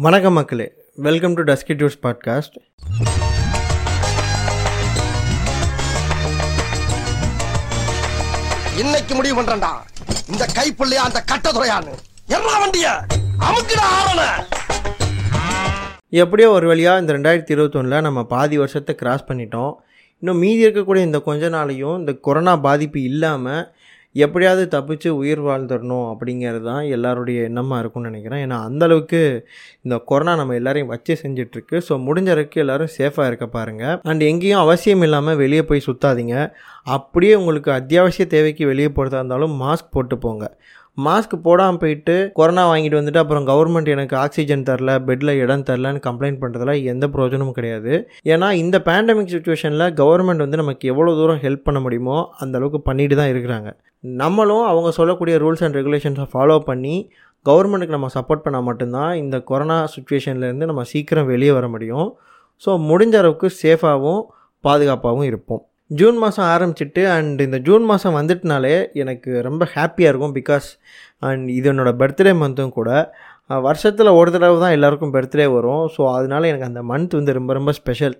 வணக்கம் மக்களே. Welcome to dusky dues podcast இன்னைக்கு முடிவு பண்றேன்டா. இந்த கைப்புள்ளையா அந்த கட்டதுறையான்னு எல்லா வண்டிய. எப்படியோ ஒரு வழியாக இந்த ரெண்டாயிரத்தி இருபத்தொன்னில் நம்ம பாதி வருஷத்தை கிராஸ் பண்ணிட்டோம். இன்னும் மீதி இருக்கக்கூடிய இந்த கொஞ்ச நாளையும் இந்த கொரோனா பாதிப்பு இல்லாமல் எப்படியாவது தப்பிச்சு உயிர் வாழ்ந்துடணும் அப்படிங்கிறது தான் எல்லாருடைய எண்ணமாக இருக்கும்னு நினைக்கிறேன். ஏன்னா அந்தளவுக்கு இந்த கொரோனா நம்ம எல்லாரையும் வச்சு செஞ்சிட்ருக்கு. ஸோ முடிஞ்ச வரைக்கும் எல்லோரும் சேஃபாக இருக்க பாருங்கள் அண்ட் எங்கேயும் அவசியம் இல்லாமல் வெளியே போய் சுற்றாதீங்க அப்படியே உங்களுக்கு அத்தியாவசிய தேவைக்கு வெளியே போகிறதா இருந்தாலும் மாஸ்க் போட்டு போங்க. மாஸ்க் போடாமல் போயிட்டு கொரோனா வாங்கிட்டு வந்துட்டு அப்புறம் கவர்மெண்ட் எனக்கு ஆக்சிஜன் தரல பெட்டில் இடம் தரலன்னு கம்ப்ளைண்ட் பண்ணுறதுல எந்த பிரயோஜனமும் கிடையாது. ஏன்னா இந்த பேண்டமிக் சுச்சுவேஷனில் கவர்மெண்ட் வந்து நமக்கு எவ்வளோ தூரம் ஹெல்ப் பண்ண முடியுமோ அந்த அளவுக்கு பண்ணிட்டு தான் இருக்கிறாங்க. நம்மளும் அவங்க சொல்லக்கூடிய ரூல்ஸ் அண்ட் ரெகுலேஷன்ஸை ஃபாலோ பண்ணி கவர்மெண்ட்டுக்கு நம்ம சப்போர்ட் பண்ணால் மட்டும்தான் இந்த கொரோனா சுச்சுவேஷன்லேருந்து நம்ம சீக்கிரம் வெளியே வர முடியும். ஸோ முடிஞ்ச அளவுக்கு சேஃபாகவும் பாதுகாப்பாகவும் இருப்போம். ஜூன் மாதம் ஆரம்பிச்சிட்டு அண்ட் இந்த ஜூன் மாதம் வந்துட்டுனாலே எனக்கு ரொம்ப ஹாப்பியாக இருக்கும் பிகாஸ் அண்ட் இது என்னோடய பர்த்டே மந்த்தும் கூட. வருஷத்தில் ஒரு தடவை தான் எல்லாருக்கும் பர்த்டே வரும். ஸோ அதனால் எனக்கு அந்த மந்த் வந்து ரொம்ப ரொம்ப ஸ்பெஷல்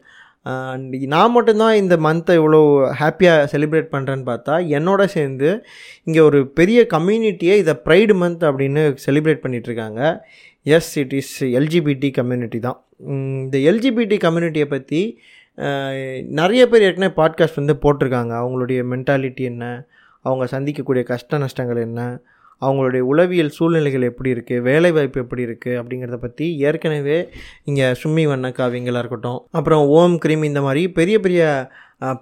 அண்ட் நான் மட்டும்தான் இந்த மந்த்தை இவ்வளோ ஹாப்பியாக செலிப்ரேட் பண்ணுறேன்னு பார்த்தா என்னோட சேர்ந்து இங்கே ஒரு பெரிய கம்யூனிட்டியே இதை ப்ரைடு மந்த் அப்படின்னு செலிப்ரேட் பண்ணிகிட்ருக்காங்க yes it is LGBT community தான். இந்த எல்ஜிபிடி கம்யூனிட்டியை பற்றி நிறைய பேர் ஏற்கனவே பாட்காஸ்ட் வந்து போட்டிருக்காங்க. அவங்களுடைய மென்டாலிட்டி என்ன? அவங்க சந்திக்கக்கூடிய கஷ்ட நஷ்டங்கள் என்ன? அவங்களுடைய உளவியல் சூழ்நிலைகள் எப்படி இருக்குது வேலைவாய்ப்பு எப்படி இருக்குது அப்படிங்கிறத பற்றி ஏற்கனவே இங்கே சும்மி வண்ண காவியங்களாக இருக்கட்டும் அப்புறம் ஓம் கிரீம் இந்த மாதிரி பெரிய பெரிய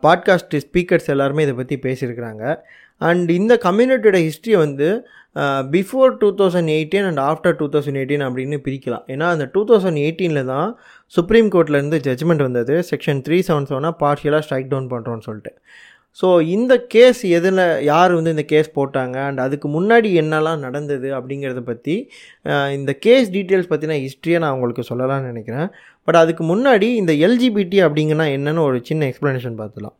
பாட்காஸ்ட் ஸ்பீக்கர்ஸ் எல்லாருமே இதை பற்றி பேசியிருக்கிறாங்க. அண்ட் இந்த கம்யூனிட்டியோட ஹிஸ்ட்ரியை வந்து before two thousand eighteen and after two thousand eighteen அப்படின்னு பிரிக்கலாம். ஏன்னா அந்த டூ தௌசண்ட் எயிட்டீனில் தான் சுப்ரீம் கோர்ட்லேருந்து ஜட்ஜ்மெண்ட் வந்தது. செக்ஷன் த்ரீ செவன் செவனாக பார்ஷியலாக ஸ்ட்ரைக் டவுன் பண்ணுறோன்னு சொல்லிட்டு. ஸோ இந்த கேஸ் எதில் யார் வந்து இந்த கேஸ் போட்டாங்க? அண்ட் அதுக்கு முன்னாடி என்னெல்லாம் நடந்தது அப்படிங்கிறத பற்றி இந்த கேஸ் டீட்டெயில்ஸ் பற்றின ஹிஸ்ட்ரியை நான் உங்களுக்கு சொல்லலாம்னு நினைக்கிறேன். பட் அதுக்கு முன்னாடி இந்த எல்ஜிபிடி அப்படிங்கன்னா என்னென்னு ஒரு சின்ன எக்ஸ்ப்ளனேஷன் பார்த்துலாம்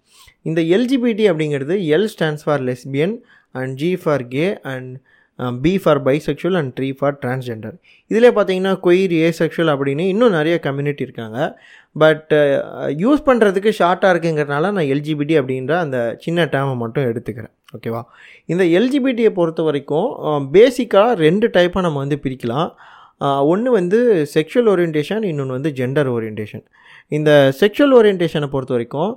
இந்த எல்ஜிபிடி அப்படிங்கிறது L stands for lesbian and G for gay and B for bisexual and T for transgender இதில் பார்த்தீங்கன்னா கொயிர் ஏ செக்ஷுவல் அப்படின்னு இன்னும் நிறைய கம்யூனிட்டி இருக்காங்க. பட் யூஸ் பண்ணுறதுக்கு ஷார்ட்டாக இருக்குங்கிறனால நான் எல்ஜிபிடி அப்படின்ற அந்த சின்ன டேமை மட்டும் எடுத்துக்கிறேன். ஓகேவா இந்த எல்ஜிபிடியை பொறுத்த வரைக்கும் பேசிக்காக ரெண்டு டைப்பாக நம்ம வந்து பிரிக்கலாம். ஒன்று வந்து செக்ஷுவல் ஓரியன்டேஷன் இன்னொன்று வந்து ஜெண்டர் ஓரியன்டேஷன் இந்த செக்ஷுவல் ஓரியன்டேஷனை பொறுத்த வரைக்கும்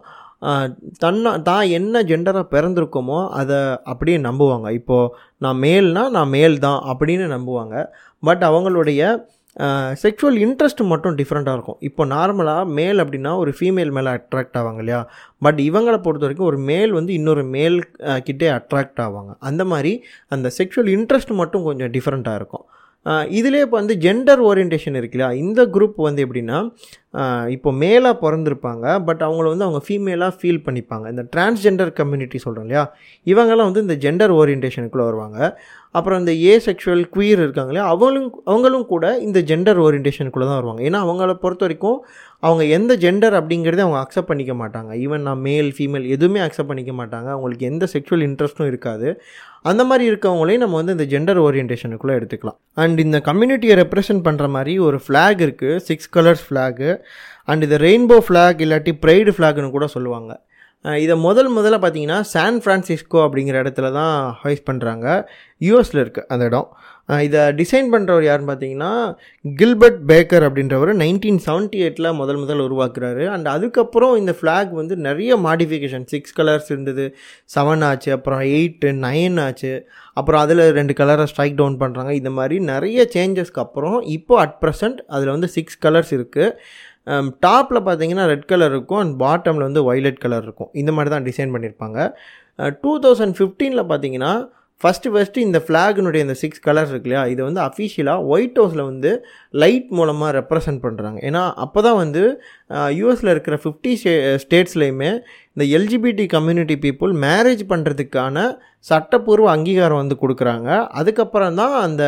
தன்னை தான் என்ன ஜெண்டராக பிறந்திருக்கோமோ அதை அப்படியே நம்புவாங்க. இப்போது நான் மேல்னால் நான் மேல் தான் அப்படின்னு நம்புவாங்க. பட் அவங்களுடைய செக்ஷுவல் இன்ட்ரெஸ்ட் மட்டும் டிஃப்ரெண்ட்டாக இருக்கும். இப்போ நார்மலாக மேல் அப்படின்னா ஒரு ஃபீமேல் மேலே அட்ராக்ட் ஆவாங்க இல்லையா? பட் இவங்களை பொறுத்த வரைக்கும் ஒரு மேல் வந்து இன்னொரு மேல் கிட்டே அட்ராக்ட் ஆவாங்க. அந்த மாதிரி அந்த செக்ஷுவல் இன்ட்ரெஸ்ட் மட்டும் கொஞ்சம் டிஃப்ரெண்ட்டாக இருக்கும். இதிலே இப்போ வந்து ஜெண்டர் ஓரியன்டேஷன் இருக்கு இல்லையா? இந்த குரூப் வந்து எப்படின்னா இப்போ மேலாக பிறந்திருப்பாங்க பட் அவங்கள வந்து அவங்க ஃபீமேலாக ஃபீல் பண்ணிப்பாங்க. இந்த டிரான்ஸ்ஜெண்டர் கம்யூனிட்டி சொல்கிறோம் இல்லையா? இவங்கெல்லாம் வந்து இந்த ஜெண்டர் ஓரியன்டேஷனுக்குள்ளே வருவாங்க. அப்புறம் இந்த ஏ செக்ஷுவல் குயர் இருக்காங்க இல்லையா? அவங்களும் அவங்களும் கூட இந்த ஜெண்டர் ஓரியன்டேஷனுக்குள்ளே தான் வருவாங்க. ஏன்னா அவங்கள பொறுத்த வரைக்கும் அவங்க எந்த ஜெண்டர் அப்படிங்கிறதே அவங்க அக்செப்ட் பண்ணிக்க மாட்டாங்க. ஈவன் நான் மேல் ஃபீமேல் எதுவுமே அக்செப்ட் பண்ணிக்க மாட்டாங்க. அவங்களுக்கு எந்த செக்ஷுவல் இன்ட்ரெஸ்ட்டும் இருக்காது. அந்த மாதிரி இருக்கவங்களையும் நம்ம வந்து இந்த ஜெண்டர் ஓரியன்டேஷனுக்குள்ளே எடுத்துக்கலாம். அண்ட் இந்த கம்யூனிட்டியை ரெப்ரசன்ட் பண்ணுற மாதிரி ஒரு ஃப்ளாக் இருக்குது சிக்ஸ் கலர்ஸ் ஃப்ளாகு அண்ட் இது ரெயின்போ ஃப்ளாக் இல்லாட்டி ப்ரைடு ஃப்ளாக்னு கூட சொல்லுவாங்க. இதை முதல் முதல்ல பார்த்தீங்கன்னா சான் ஃப்ரான்சிஸ்கோ அப்படிங்கிற இடத்துல தான் ஹைஸ் பண்ணுறாங்க யூஎஸில் இருக்குது அந்த இடம். இதை டிசைன் பண்ணுறவர் யாருன்னு பார்த்தீங்கன்னா கில்பர்ட் பேக்கர் அப்படின்றவர் நைன்டீன் செவன்ட்டி எயிட்டில் முதல் முதல் உருவாக்குறாரு. அண்ட் அதுக்கப்புறம் இந்த ஃப்ளாக் வந்து நிறைய மாடிஃபிகேஷன் சிக்ஸ் கலர்ஸ் இருந்தது. செவன் ஆச்சு அப்புறம் எயிட்டு நைன் ஆச்சு. அப்புறம் அதில் ரெண்டு கலரை ஸ்ட்ரைக் டவுன் பண்ணுறாங்க இந்த மாதிரி நிறைய சேஞ்சஸ்க்கு அப்புறம் இப்போ அட் ப்ரெசண்ட் அதில் வந்து சிக்ஸ் கலர்ஸ் இருக்குது Um, டாப்பில் பார்த்தீங்கன்னா ரெட் கலர் இருக்கும் அண்ட் பாட்டமில் வந்து ஒய்லட் கலர் இருக்கும். இந்த மாதிரி தான் டிசைன் பண்ணியிருப்பாங்க டூ uh, தௌசண்ட் ஃபிஃப்டீனில் பார்த்தீங்கன்னா ஃபஸ்ட்டு ஃபஸ்ட்டு இந்த ஃப்ளாகினுடைய இந்த சிக்ஸ் கலர்ஸ் இருக்கு இல்லையா? இதை வந்து அஃபிஷியலாக ஒயிட் ஹவுஸில் வந்து லைட் மூலமாக ரெப்ரசன்ட் பண்ணுறாங்க ஏன்னா அப்போ தான் வந்து uh, யூஎஸில் இருக்கிற ஃபிஃப்டி ஸ்டே ஸ்டேட்ஸ்லேயுமே இந்த எல்ஜிபிடி கம்யூனிட்டி பீப்புள் மேரேஜ் பண்ணுறதுக்கான சட்டப்பூர்வ அங்கீகாரம் வந்து கொடுக்குறாங்க. அதுக்கப்புறம் தான் அந்த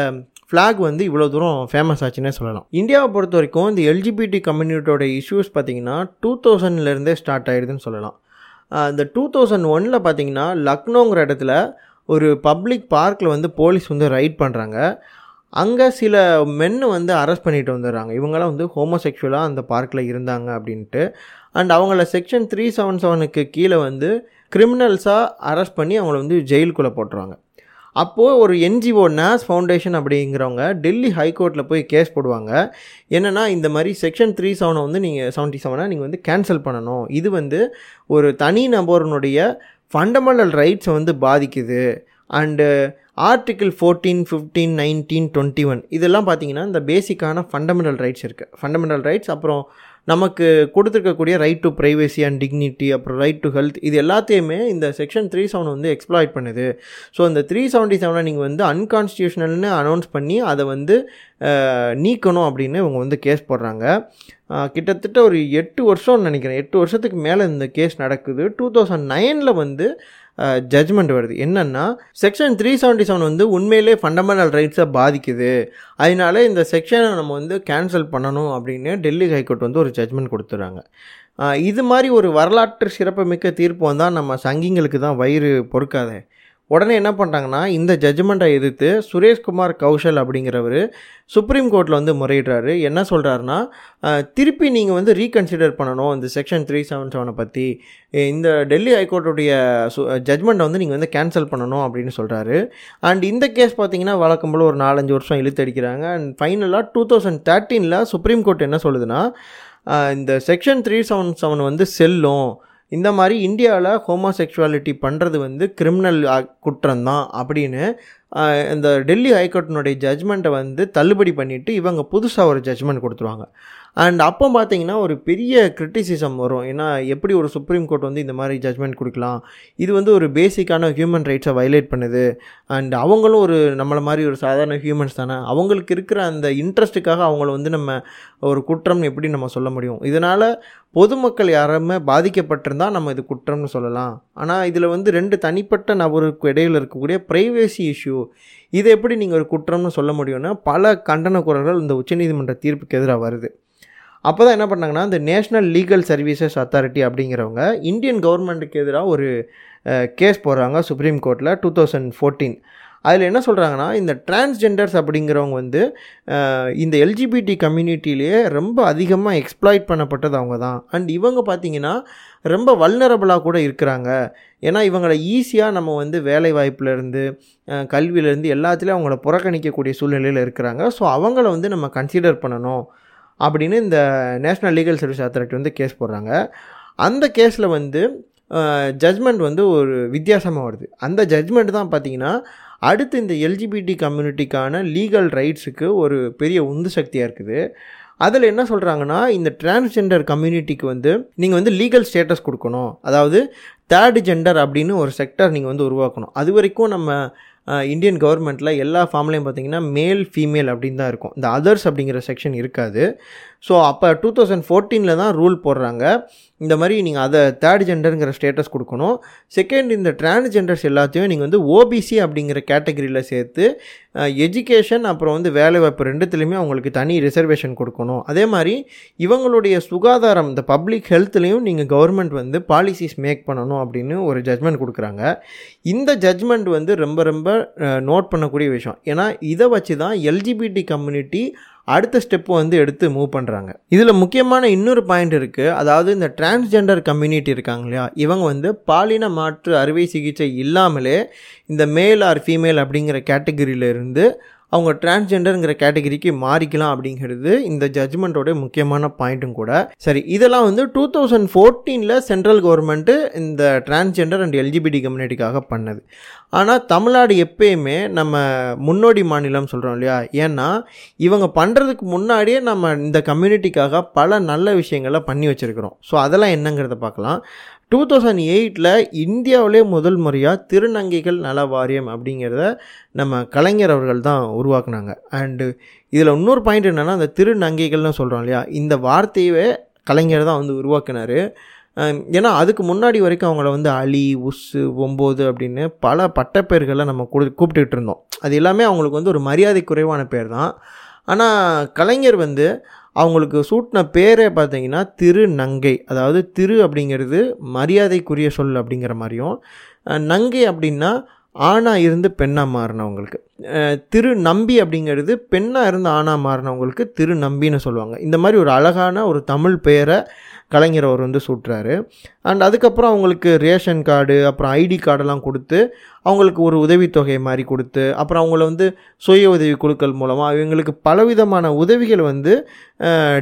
ஃப்ளாக் வந்து இவ்வளோ தூரம் ஃபேமஸ் ஆச்சுன்னே சொல்லலாம். இந்தியாவை பொறுத்த வரைக்கும் இந்த எல்ஜிபிடி கம்யூனிட்டியோட இஷ்யூஸ் பார்த்திங்கன்னா டூ தௌசண்ட்லேருந்தே ஸ்டார்ட் ஆகிடுதுன்னு சொல்லலாம். இந்த டூ தௌசண்ட் ஒனில் பார்த்தீங்கன்னா லக்னோங்கிற இடத்துல ஒரு பப்ளிக் பார்க்கில் வந்து போலீஸ் வந்து ரைட் பண்ணுறாங்க அங்கே சில மென்னு வந்து அரெஸ்ட் பண்ணிட்டு வந்துடுறாங்க. இவங்களாம் வந்து ஹோமோசெக்சுவலாக அந்த பார்க்கில் இருந்தாங்க அப்படின்ட்டு. அண்ட் அவங்கள செக்ஷன் த்ரீ செவன் செவனுக்கு கீழே வந்து கிரிமினல்ஸாக அரெஸ்ட் பண்ணி அவங்கள வந்து ஜெயிலுக்குள்ளே போட்டுருவாங்க. அப்போது ஒரு என்ஜிஓ நாஸ் ஃபவுண்டேஷன் அப்படிங்கிறவங்க டெல்லி ஹைகோர்ட்டில் போய் கேஸ் போடுவாங்க. என்னென்னா இந்த மாதிரி செக்ஷன் த்ரீ செவனை வந்து நீங்கள் செவன்ட்டி செவனை நீங்கள் வந்து கேன்சல் பண்ணணும். இது வந்து ஒரு தனி நபருனுடைய ஃபண்டமெண்டல் ரைட்ஸை வந்து பாதிக்குது. And article fourteen fifteen nineteen twenty one இதெல்லாம் பார்த்தீங்கன்னா இந்த பேசிக்கான ஃபண்டமெண்டல் ரைட்ஸ் இருக்குது ஃபண்டமெண்டல் ரைட்ஸ் அப்புறம் நமக்கு கொடுத்துருக்கக்கூடிய right to privacy and dignity அப்புறம் ரைட் டு ஹெல்த் இது எல்லாத்தையுமே இந்த செக்ஷன் த்ரீ செவன் வந்து எக்ஸ்ப்ளாய்ட் பண்ணுது. ஸோ இந்த த்ரீ செவன்ட்டி செவனை நீங்கள் வந்து அன்கான்ஸ்டியூஷனல்னு அனௌன்ஸ் பண்ணி அதை வந்து நீக்கணும் அப்படின்னு இவங்க வந்து கேஸ் போடுறாங்க. கிட்டத்தட்ட ஒரு எட்டு வருஷம்னு நினைக்கிறேன். எட்டு வருஷத்துக்கு மேலே இந்த கேஸ் நடக்குது. டூ தௌசண்ட் நைனில் வந்து ஜட்ஜ்மெண்ட் வருது. என்னென்னா செக்ஷன் த்ரீ செவன்ட்டி செவன் வந்து உண்மையிலே ஃபண்டமெண்டல் ரைட்ஸை பாதிக்குது. அதனால இந்த செக்ஷனை நம்ம வந்து கேன்சல் பண்ணணும் அப்படின்னு டெல்லி ஹைகோர்ட் வந்து ஒரு ஜட்ஜ்மெண்ட் கொடுத்துட்றாங்க இது மாதிரி ஒரு வரலாற்று சிறப்புமிக்க தீர்ப்பு வந்தால் நம்ம சங்கிங்களுக்கு தான் வயிறு பொறுக்காதே. உடனே என்ன பண்ணுறாங்கன்னா இந்த ஜட்ஜ்மெண்ட்டை எதிர்த்து சுரேஷ்குமார் கௌஷல் அப்படிங்கிறவர் சுப்ரீம் கோர்ட்டில் வந்து முறையிடுறாரு. என்ன சொல்கிறாருன்னா திருப்பி நீங்கள் வந்து ரீகன்சிடர் பண்ணணும். இந்த செக்ஷன் த்ரீ செவன் செவனை பற்றி இந்த டெல்லி ஹைகோர்ட்டுடைய ஜட்மெண்ட்டை வந்து நீங்கள் வந்து கேன்சல் பண்ணணும் அப்படின்னு சொல்கிறாரு அண்ட் இந்த கேஸ் பார்த்தீங்கன்னா வழக்கம் போல் ஒரு நாலஞ்சு வருஷம் இழுத்தடிக்கிறாங்க அண்ட் ஃபைனலாக டூ தௌசண்ட் தேர்ட்டீனில் சுப்ரீம் கோர்ட் என்ன சொல்லுதுன்னா இந்த செக்ஷன் த்ரீ செவன் செவன் வந்து செல்லும். இந்த மாதிரி இந்தியாவில் ஹோமோசெக்சுவாலிட்டி பண்ணுறது வந்து கிரிமினல் குற்றம் தான் அப்படின்னு இந்த டெல்லி ஹைகோர்ட்டினுடைய ஜட்ஜ்மெண்ட்டை வந்து தள்ளுபடி பண்ணிவிட்டு இவங்க புதுசாக ஒரு ஜட்ஜ்மெண்ட் கொடுத்துருவாங்க. அண்ட் அப்போ பார்த்தீங்கன்னா ஒரு பெரிய கிரிட்டிசிசம் வரும். ஏன்னா எப்படி ஒரு சுப்ரீம் கோர்ட் வந்து இந்த மாதிரி ஜட்ஜ்மெண்ட் கொடுக்கலாம்? இது வந்து ஒரு பேசிக்கான ஹியூமன் ரைட்ஸை வயலேட் பண்ணுது. அண்ட் அவங்களும் ஒரு நம்மளை மாதிரி ஒரு சாதாரண ஹியூமன்ஸ் தானே. அவங்களுக்கு இருக்கிற அந்த இன்ட்ரெஸ்ட்டுக்காக அவங்கள வந்து நம்ம ஒரு குற்றம் எப்படி நம்ம சொல்ல முடியும்? இதனால் பொதுமக்கள் யாருமே பாதிக்கப்பட்டிருந்தால் நம்ம இது குற்றம்னு சொல்லலாம். ஆனால் இதில் வந்து ரெண்டு தனிப்பட்ட நபருக்கு இடையில் இருக்கக்கூடிய ப்ரைவேசி இஷ்யூ இதை எப்படி நீங்கள் ஒரு குற்றம்னு சொல்ல முடியும்னா பல கண்டன குரல்கள் இந்த உச்சநீதிமன்ற தீர்ப்புக்கு எதிராக வருது. அப்போ தான் என்ன பண்ணாங்கன்னா இந்த நேஷ்னல் லீகல் சர்வீசஸ் அத்தாரிட்டி அப்படிங்கிறவங்க இந்தியன் கவர்மெண்ட்டுக்கு எதிராக ஒரு கேஸ் போடுறாங்க சுப்ரீம் கோர்ட்டில் டூ தௌசண்ட் ஃபோர்டீன். அதில் என்ன சொல்கிறாங்கன்னா இந்த டிரான்ஸ்ஜெண்டர்ஸ் அப்படிங்கிறவங்க வந்து இந்த எல்ஜிபிடி கம்யூனிட்டிலேயே ரொம்ப அதிகமாக எக்ஸ்ப்ளாய்ட் பண்ணப்பட்டது அவங்க தான் அண்ட் இவங்க பார்த்தீங்கன்னா ரொம்ப வல்னரபுளாக கூட இருக்கிறாங்க. ஏன்னா இவங்களை ஈஸியாக நம்ம வந்து வேலை வாய்ப்புலேருந்து கல்வியிலேருந்து எல்லாத்துலேயும் அவங்கள புறக்கணிக்கக்கூடிய சூழ்நிலையில் இருக்கிறாங்க. ஸோ அவங்கள வந்து நம்ம கன்சிடர் பண்ணணும் அப்படின்னு இந்த நேஷ்னல் லீகல் சர்வீஸ் அத்தாரிட்டி வந்து கேஸ் போடுறாங்க. அந்த கேஸில் வந்து ஜட்ஜ்மெண்ட் வந்து ஒரு வித்தியாசமாக வருது. அந்த ஜட்ஜ்மெண்ட் தான் பார்த்தீங்கன்னா அடுத்து இந்த எல்ஜிபிடி கம்யூனிட்டிக்கான லீகல் ரைட்ஸுக்கு ஒரு பெரிய உந்து சக்தியாக இருக்குது. அதில் என்ன சொல்கிறாங்கன்னா இந்த டிரான்ஸ்ஜெண்டர் கம்யூனிட்டிக்கு வந்து நீங்கள் வந்து லீகல் ஸ்டேட்டஸ் கொடுக்கணும். அதாவது தேர்ட் ஜெண்டர் அப்படின்னு ஒரு செக்டர் நீங்கள் வந்து உருவாக்கணும். அது வரைக்கும் நம்ம இந்தியன் கவர்மெண்ட்டில் எல்லா ஃபார்ம்லேயும் பார்த்தீங்கன்னா மேல் ஃபீமேல் அப்படின்னு தான் இருக்கும். இந்த அதர்ஸ் அப்படிங்கிற செக்ஷன் இருக்காது. ஸோ அப்போ டூ தௌசண்ட் ஃபோர்டீனில் தான் ரூல் போடுறாங்க. இந்த மாதிரி நீங்கள் அதை தேர்ட் ஜெண்டருங்கிற ஸ்டேட்டஸ் கொடுக்கணும். செகண்ட் இந்த டிரான்ஸ்ஜெண்டர்ஸ் எல்லாத்தையும் நீங்கள் வந்து ஓபிசி அப்படிங்கிற கேட்டகரியில் சேர்த்து எஜுகேஷன் அப்புறம் வந்து வேலைவாய்ப்பு ரெண்டுத்துலேயுமே அவங்களுக்கு தனி ரிசர்வேஷன் கொடுக்கணும். அதே மாதிரி இவங்களுடைய சுகாதாரம் இந்த பப்ளிக் ஹெல்த்லேயும் நீங்கள் கவர்மெண்ட் வந்து பாலிசிஸ் மேக் பண்ணணும் அப்படின்னு ஒரு ஜட்மெண்ட் கொடுக்குறாங்க. இந்த ஜட்மெண்ட் வந்து ரொம்ப ரொம்ப நோட் பண்ணக்கூடிய விஷயம். ஏன்னா இதை வச்சு தான் எல்ஜிபிடி கம்யூனிட்டி அடுத்த ஸ்டெப்பு வந்து எடுத்து மூவ் பண்ணுறாங்க இதில் முக்கியமான இன்னொரு பாயிண்ட் இருக்குது அதாவது இந்த டிரான்ஸ்ஜெண்டர் கம்யூனிட்டி இருக்காங்க இல்லையா? இவங்க வந்து பாலின மாற்று அறுவை சிகிச்சை இல்லாமலே இந்த மேல் ஆர் ஃபீமேல் அப்படிங்கிற கேட்டகரியிலிருந்து அவங்க டிரான்ஸ்ஜெண்டருங்கிற கேட்டகரிக்கு மாறிக்கலாம் அப்படிங்கிறது இந்த ஜட்ஜ்மெண்ட்டோடைய முக்கியமான பாயிண்ட்டும் கூட. சரி இதெல்லாம் வந்து டூ தௌசண்ட் ஃபோர்டீனில் சென்ட்ரல் கவர்மெண்ட்டு இந்த டிரான்ஸ்ஜெண்டர் அண்ட் எல்ஜிபிடி கம்யூனிட்டிக்காக பண்ணது. ஆனால் தமிழ்நாடு எப்பயுமே நம்ம முன்னோடி மாநிலம் சொல்கிறோம் இல்லையா? ஏன்னா இவங்க பண்ணுறதுக்கு முன்னாடியே நம்ம இந்த கம்யூனிட்டிக்காக பல நல்ல விஷயங்களை பண்ணி வச்சுருக்கிறோம். ஸோ அதெல்லாம் என்னங்கிறத பார்க்கலாம். டூ தௌசண்ட் எயிட்டில் இந்தியாவிலே முதல் முறையாக திருநங்கைகள் நல வாரியம் அப்படிங்கிறத நம்ம கலைஞர் அவர்கள் தான் உருவாக்குனாங்க. அண்டு இதில் இன்னொரு பாயிண்ட் என்னென்னா அந்த திருநங்கைகள்னு சொல்கிறோம் இல்லையா? இந்த வார்த்தையவே கலைஞர் தான் வந்து உருவாக்குனார். ஏன்னா அதுக்கு முன்னாடி வரைக்கும் அவங்கள வந்து அலி உஸ்ஸு ஒம்போது அப்படின்னு பல பட்டப்பெயர்களை நம்ம கூடு கூப்பிட்டுக்கிட்டு இருந்தோம். அது எல்லாமே அவங்களுக்கு வந்து ஒரு மரியாதை குறைவான பேர் தான். ஆனால் கலைஞர் வந்து அவங்களுக்கு சூட்டின பேரே பார்த்தீங்கன்னா திரு நங்கை. அதாவது திரு அப்படிங்கிறது மரியாதைக்குரிய சொல் அப்படிங்கிற மாதிரியும் நங்கை அப்படின்னா ஆணாக இருந்து பெண்ணாக மாறினவங்களுக்கு. திரு நம்பி அப்படிங்கிறது பெண்ணாக இருந்து ஆணாக மாறினவங்களுக்கு திரு நம்பின்னு சொல்லுவாங்க. இந்த மாதிரி ஒரு அழகான ஒரு தமிழ் பெயரை கலைஞர் அவர் வந்து சூட்டுறாரு. அண்ட் அதுக்கப்புறம் அவங்களுக்கு ரேஷன் கார்டு அப்புறம் ஐடி கார்டெல்லாம் கொடுத்து அவங்களுக்கு ஒரு உதவித்தொகை மாதிரி கொடுத்து அப்புறம் அவங்கள வந்து சுய உதவி குழுக்கள் மூலமாக இவங்களுக்கு பலவிதமான உதவிகள் வந்து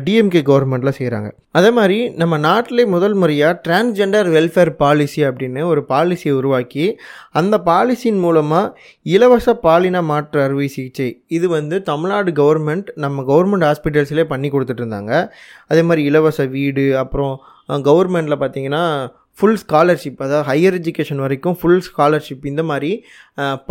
டிஎம்கே கவர்மெண்ட்டில் செய்கிறாங்க அதே மாதிரி நம்ம நாட்டிலே முதல் முறையாக டிரான்ஸ்ஜெண்டர் வெல்ஃபேர் பாலிசி அப்படின்னு ஒரு பாலிசியை உருவாக்கி அந்த பாலிசியின் மூலமாக இலவச பாலின மாற்று அறுவை சிகிச்சை இது வந்து தமிழ்நாடு கவர்மெண்ட் நம்ம கவர்மெண்ட் ஹாஸ்பிட்டல்ஸ்லேயே பண்ணி கொடுத்துட்டு இருந்தாங்க. அதே மாதிரி இலவச வீடு அப்புறம் கவர்மெண்ட்டில் பார்த்தீங்கன்னா ஃபுல் ஸ்காலர்ஷிப் அதாவது ஹையர் எஜுகேஷன் வரைக்கும் ஃபுல் ஸ்காலர்ஷிப் இந்த மாதிரி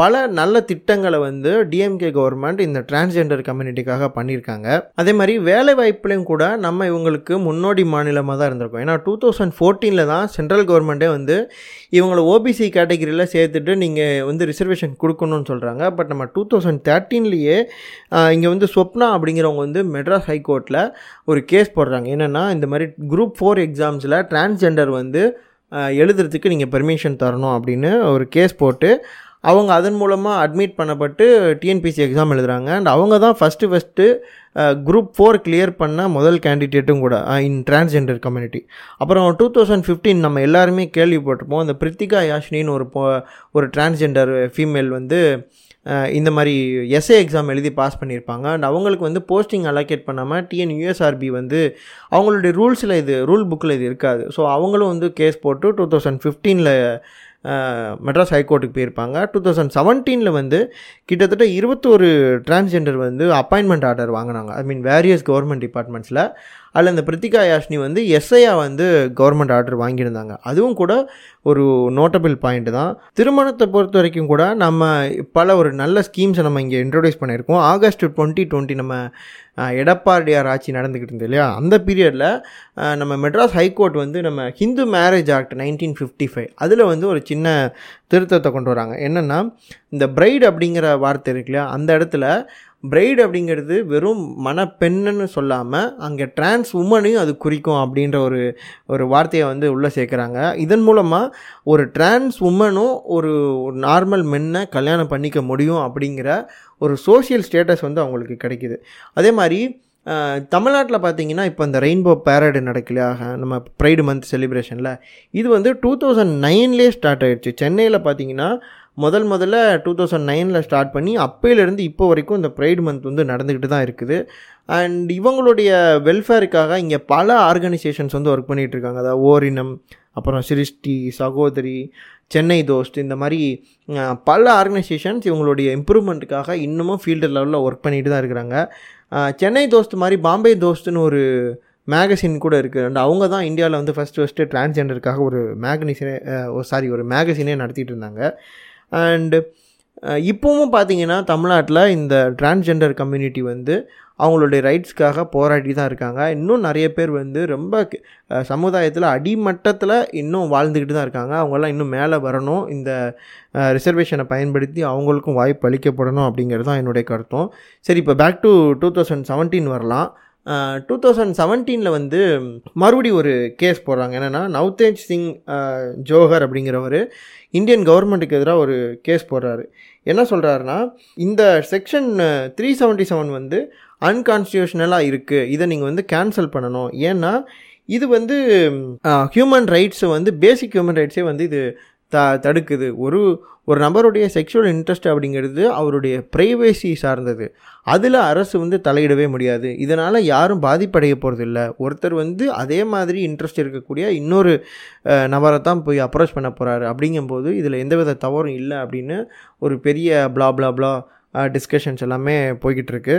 பல நல்ல திட்டங்களை வந்து டிஎம்கே கவர்மெண்ட் இந்த டிரான்ஸ்ஜெண்டர் கம்யூனிட்டிக்காக பண்ணியிருக்காங்க. அதே மாதிரி வேலை வாய்ப்புலையும் கூட நம்ம இவங்களுக்கு முன்னோடி மாநிலமாக தான் இருந்திருக்கோம். ஏன்னா டூ தௌசண்ட் ஃபோர்டீனில் தான் சென்ட்ரல் கவர்மெண்ட்டே வந்து இவங்களை ஓபிசி கேட்டகிரியில் சேர்த்துட்டு நீங்கள் வந்து ரிசர்வேஷன் கொடுக்கணும்னு சொல்கிறாங்க பட் நம்ம டூ தௌசண்ட் தேர்ட்டீன்லேயே இங்கே வந்து ஸ்வப்னா அப்படிங்கிறவங்க வந்து மெட்ராஸ் ஹைகோர்ட்டில் ஒரு கேஸ் போடுறாங்க. என்னென்னா இந்த மாதிரி குரூப் ஃபோர் எக்ஸாம்ஸில் டிரான்ஸ்ஜெண்டர் வந்து எழுதுறதுக்கு நீங்கள் பெர்மிஷன் தரணும் அப்படின்னு ஒரு கேஸ் போட்டு அவங்க அதன் மூலமாக அட்மிட் பண்ணப்பட்டு டிஎன்பிசி எக்ஸாம் எழுதுகிறாங்க அண்ட் அவங்க தான் first first group four clear பண்ண முதல் கேண்டிடேட்டும் கூட இன் டிரான்ஸ்ஜெண்டர் கம்யூனிட்டி அப்புறம் டூ தௌசண்ட் ஃபிஃப்டீன் நம்ம எல்லாருமே கேள்விப்பட்டிருப்போம். அந்த பிரித்திகா யாஷினின்னு ஒரு ஒரு டிரான்ஸ்ஜெண்டர் ஃபீமேல் வந்து இந்த மாதிரி எஸ்ஏ எக்ஸாம் எழுதி பாஸ் பண்ணியிருப்பாங்க. அண்ட் அவங்களுக்கு வந்து போஸ்டிங் அலோகேட் பண்ணாமல் டிஎன் யூஎஸ்ஆர்பி வந்து அவங்களுடைய ரூல்ஸில் இது ரூல் புக்கில் இது இருக்காது. ஸோ அவங்களும் வந்து கேஸ் போட்டு டூ தௌசண்ட் ஃபிஃப்டீனில் மெட்ராஸ் ஹைகோர்ட்டுக்கு போயிருப்பாங்க. டூ தௌசண்ட் செவன்டீனில் வந்து கிட்டத்தட்ட இருபத்தோரு டிரான்ஸ்ஜெண்டர் வந்து அப்பாயின்மெண்ட் ஆர்டர் வாங்கினாங்க. ஐ மீன் வேரியஸ் கவர்மெண்ட் டிபார்ட்மெண்ட்ஸில் அதில் இந்த பிரித்திகா யாஷினி வந்து எஸ்ஐயா வந்து கவர்மெண்ட் ஆர்டர் வாங்கியிருந்தாங்க. அதுவும் கூட ஒரு நோட்டபிள் பாயிண்ட் தான். திருமணத்தை பொறுத்த வரைக்கும் கூட நம்ம பல ஒரு நல்ல ஸ்கீம்ஸை நம்ம இங்கே இன்ட்ரடியூஸ் பண்ணியிருக்கோம். ஆகஸ்ட் டுவெண்ட்டி டுவெண்ட்டி நம்ம எடப்பாடியார் ஆட்சி நடந்துக்கிட்டு இருந்தது இல்லையா? அந்த பீரியடில் நம்ம மெட்ராஸ் ஹைகோர்ட் வந்து நம்ம Hindu marriage act nineteen fifty five அதில் வந்து ஒரு சின்ன திருத்தத்தை கொண்டு வராங்க. என்னென்னா இந்த பிரைட் அப்படிங்கிற வார்த்தை இருக்கு இல்லையா? அந்த இடத்துல பிரைட் அப்படிங்கிறது வெறும் மணப்பெண்ணுன்னு சொல்லாமல் அங்கே டிரான்ஸ் உமனையும் அது குறிக்கும் அப்படின்ற ஒரு ஒரு வார்த்தையை வந்து உள்ளே சேர்க்குறாங்க. இதன் மூலமாக ஒரு டிரான்ஸ் உமனும் ஒரு நார்மல் மென்னை கல்யாணம் பண்ணிக்க முடியும் அப்படிங்கிற ஒரு சோஷியல் ஸ்டேட்டஸ் வந்து அவங்களுக்கு கிடைக்கிது. அதே மாதிரி தமிழ்நாட்டில் பார்த்தீங்கன்னா இப்போ இந்த ரெயின்போ பேரடு நடக்கலையாக நம்ம ப்ரைடு மந்த் செலிப்ரேஷனில் இது வந்து டூ தௌசண்ட் நைன்லேயே ஸ்டார்ட் ஆகிடுச்சு சென்னையில் பார்த்தீங்கன்னா முதல் முதல்ல டூ தௌசண்ட் நைனில் ஸ்டார்ட் பண்ணி அப்பையிலேருந்து இப்போ வரைக்கும் இந்த ப்ரைடு மந்த் வந்து நடந்துக்கிட்டு தான் இருக்குது. அண்ட் இவங்களுடைய வெல்ஃபேருக்காக இங்கே பல ஆர்கனைசேஷன்ஸ் வந்து ஒர்க் பண்ணிகிட்டு இருக்காங்க. அதாவது ஓரினம் அப்புறம் சிருஷ்டி சகோதரி சென்னை தோஸ்ட் இந்த மாதிரி பல ஆர்கனைசேஷன்ஸ் இவங்களுடைய இம்ப்ரூவ்மெண்ட்டுக்காக இன்னமும் ஃபீல்டு லெவலில் ஒர்க் பண்ணிட்டு தான் இருக்கிறாங்க. சென்னை தோஸ்த் மாதிரி பாம்பே தோஸ்ட்னு ஒரு மேகசின் கூட இருக்குது அண்ட் அவங்க தான் இந்தியாவில் வந்து ஃபஸ்ட்டு ஃபஸ்ட்டு டிரான்ஸ்ஜெண்டருக்காக ஒரு மேகனிசனே சாரி ஒரு மேகசினே நடத்திட்டு இருந்தாங்க. அண்டு uh, இப்போவும் பார்த்தீங்கன்னா தமிழ்நாட்டில் இந்த டிரான்ஸ்ஜெண்டர் கம்யூனிட்டி வந்து அவங்களுடைய ரைட்ஸ்க்காக போராடி தான் இருக்காங்க. இன்னும் நிறைய பேர் வந்து ரொம்ப சமுதாயத்தில் அடிமட்டத்தில் இன்னும் வாழ்ந்துக்கிட்டு தான் இருக்காங்க. அவங்கெல்லாம் இன்னும் மேலே வரணும். இந்த ரிசர்வேஷனை பயன்படுத்தி அவங்களுக்கும் வாய்ப்பு அளிக்கப்படணும் அப்படிங்கிறது தான் என்னுடைய கருத்தும். சரி இப்போ back to two thousand seventeen வரலாம். டூ தௌசண்ட் செவன்டீனில் வந்து மறுபடி ஒரு கேஸ் போடுறாங்க. என்னென்னா நவ்தேஜ் சிங் ஜோஹர் அப்படிங்கிறவர் இந்தியன் கவர்மெண்ட்டுக்கு எதிராக ஒரு கேஸ் போடுறாரு. என்ன சொல்கிறாருன்னா இந்த செக்ஷன் த்ரீ செவன்ட்டி செவன் வந்து அன்கான்ஸ்டியூஷனலாக இருக்குது இதை நீங்கள் வந்து கேன்சல் பண்ணணும். ஏன்னா இது வந்து ஹியூமன் ரைட்ஸை வந்து பேசிக் ஹியூமன் ரைட்ஸே வந்து இது த தடுக்குது. ஒரு ஒரு நபருடைய செக்ஷுவல் இன்ட்ரெஸ்ட் அப்படிங்கிறது அவருடைய ப்ரைவேசி சார்ந்தது. அதில் அரசு வந்து தலையிடவே முடியாது. இதனால் யாரும் பாதிப்படைய போகிறதில்ல ஒருத்தர் வந்து அதே மாதிரி இன்ட்ரெஸ்ட் இருக்கக்கூடிய இன்னொரு நபரை தான் போய் அப்ரோச் பண்ண போகிறாரு அப்படிங்கும்போது இதில் எந்தவித தவறும் இல்லை அப்படின்னு ஒரு பெரிய ப்ளா ப்ளா ப்ளா டிஸ்கஷன்ஸ் எல்லாமே போய்கிட்டுருக்கு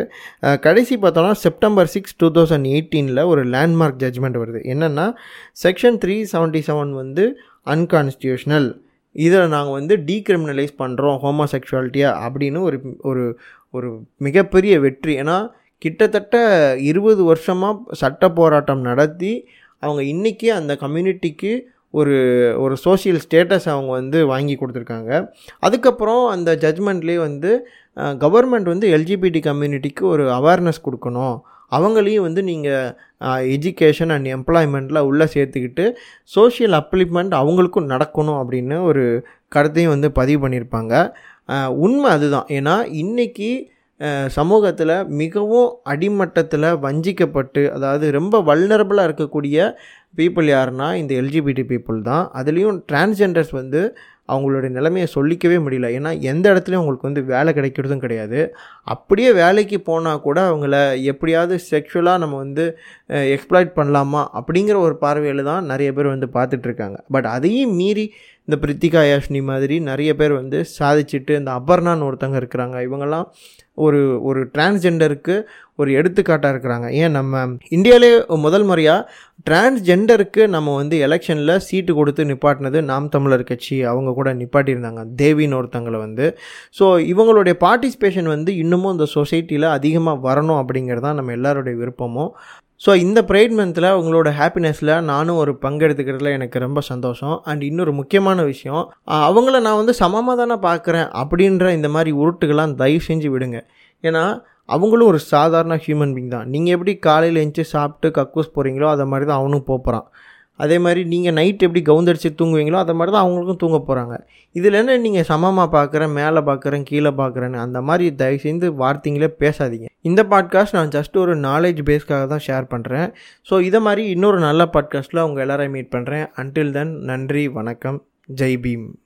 கடைசி பார்த்தோன்னா செப்டம்பர் சிக்ஸ் டூ தௌசண்ட் எயிட்டீனில் ஒரு லேண்ட்மார்க் ஜட்ஜ்மெண்ட் வருது. என்னென்னா செக்ஷன் த்ரீ செவன்ட்டி செவன் வந்து அன்கான்ஸ்டியூஷனல் இதை நாங்கள் வந்து டீக்ரிமினலைஸ் பண்ணுறோம் ஹோமோசெக்சுவாலிட்டியாக அப்படின்னு ஒரு ஒரு ஒரு மிகப்பெரிய வெற்றி. ஏன்னா கிட்டத்தட்ட இருபது வருஷமாக சட்ட போராட்டம் நடத்தி அவங்க இன்றைக்கி அந்த கம்யூனிட்டிக்கு ஒரு ஒரு சோஷியல் ஸ்டேட்டஸ் அவங்க வந்து வாங்கி கொடுத்துருக்காங்க. அதுக்கப்புறம் அந்த ஜட்ஜ்மெண்ட்லேயே வந்து கவர்மெண்ட் வந்து எல்ஜிபிடி கம்யூனிட்டிக்கு ஒரு அவேர்னஸ் கொடுக்கணும். அவங்களையும் வந்து நீங்கள் எஜுகேஷன் அண்ட் எம்ப்ளாய்மெண்ட்டில் உள்ளே சேர்த்துக்கிட்டு சோஷியல் அப்ளிமெண்ட் அவங்களுக்கும் நடக்கணும் அப்படின்னு ஒரு கருத்தையும் வந்து பதிவு பண்ணியிருப்பாங்க. உண்மை அதுதான். ஏன்னா இன்றைக்கி சமூகத்தில் மிகவும் அடிமட்டத்தில் வஞ்சிக்கப்பட்டு அதாவது ரொம்ப வல்னரபுளாக இருக்கக்கூடிய பீப்புள் யாருன்னா இந்த எல்ஜிபிடி பீப்புள் தான். அதுலேயும் டிரான்ஸ்ஜெண்டர்ஸ் வந்து அவங்களுடைய நிலைமையை சொல்லிக்கவே முடியல. ஏன்னா எந்த இடத்துலையும் அவங்களுக்கு வந்து வேலை கிடைக்கிறதும் கிடையாது. அப்படியே வேலைக்கு போனால் கூட அவங்கள எப்படியாவது செக்ஷுவலாக நம்ம வந்து எக்ஸ்ப்ளாய்ட் பண்ணலாமா அப்படிங்கிற ஒரு பார்வையில் தான் நிறைய பேர் வந்து பார்த்துட்ருக்காங்க பட் அதையும் மீறி இந்த பிரித்திகா யாஷ்னி மாதிரி நிறைய பேர் வந்து சாதிச்சுட்டு இந்த அபர்ணான்னு ஒருத்தங்க இருக்கிறாங்க. இவங்கெல்லாம் ஒரு ஒரு டிரான்ஸ்ஜெண்டருக்கு ஒரு எடுத்துக்காட்டாக இருக்கிறாங்க. ஏன் நம்ம இந்தியாவிலே முதல் முறையாக டிரான்ஸ்ஜெண்டருக்கு நம்ம வந்து எலெக்ஷனில் சீட்டு கொடுத்து நிப்பாட்டினது நாம் தமிழர் கட்சி. அவங்க கூட நிப்பாட்டியிருந்தாங்க. தேவின்னு ஒருத்தங்களை வந்து. ஸோ இவங்களுடைய பார்ட்டிசிபேஷன் வந்து இன்னமும் இந்த சொசைட்டியில் அதிகமாக வரணும் அப்படிங்கிறது தான் நம்ம எல்லாருடைய விருப்பமும். ஸோ இந்த ப்ரைட் மந்தில் உங்களோட ஹாப்பினஸில் நானும் ஒரு பங்கெடுத்துக்கிறதுல எனக்கு ரொம்ப சந்தோஷம். அண்ட் இன்னொரு முக்கியமான விஷயம் அவங்கள நான் வந்து சமமாக தானே பார்க்குறேன் அப்படின்ற இந்த மாதிரி உருட்டுகள்லாம் தயவு செஞ்சு விடுங்க. ஏன்னா அவங்களும் ஒரு சாதாரண ஹியூமன் பீங் தான். நீங்கள் எப்படி காலையில் எழுந்து சாப்பிட்டு கக்கூஸ் போகிறீங்களோ அதை மாதிரி தான் அவனும் போகிறான் அதே மாதிரி நீங்கள் நைட் எப்படி கவுந்தடிச்சு தூங்குவீங்களோ அதை மாதிரி தான் அவங்களுக்கும் தூங்க போகிறாங்க இதில் என்ன நீங்கள் சமமாக பார்க்குறேன் மேலே பார்க்குறேன் கீழே பார்க்குறேன்னு அந்த மாதிரி தயவு செய்து வார்த்தைங்களே பேசாதீங்க. இந்த பாட்காஸ்ட் நான் ஜஸ்ட் ஒரு நாலேஜ் பேஸ்க்காக தான் ஷேர் பண்ணுறேன் ஸோ இதை மாதிரி இன்னொரு நல்ல பாட்காஸ்ட்டில் அவங்க எல்லாரையும் மீட் பண்ணுறேன் அன்டில் தென் நன்றி வணக்கம் ஜெய் பீம்.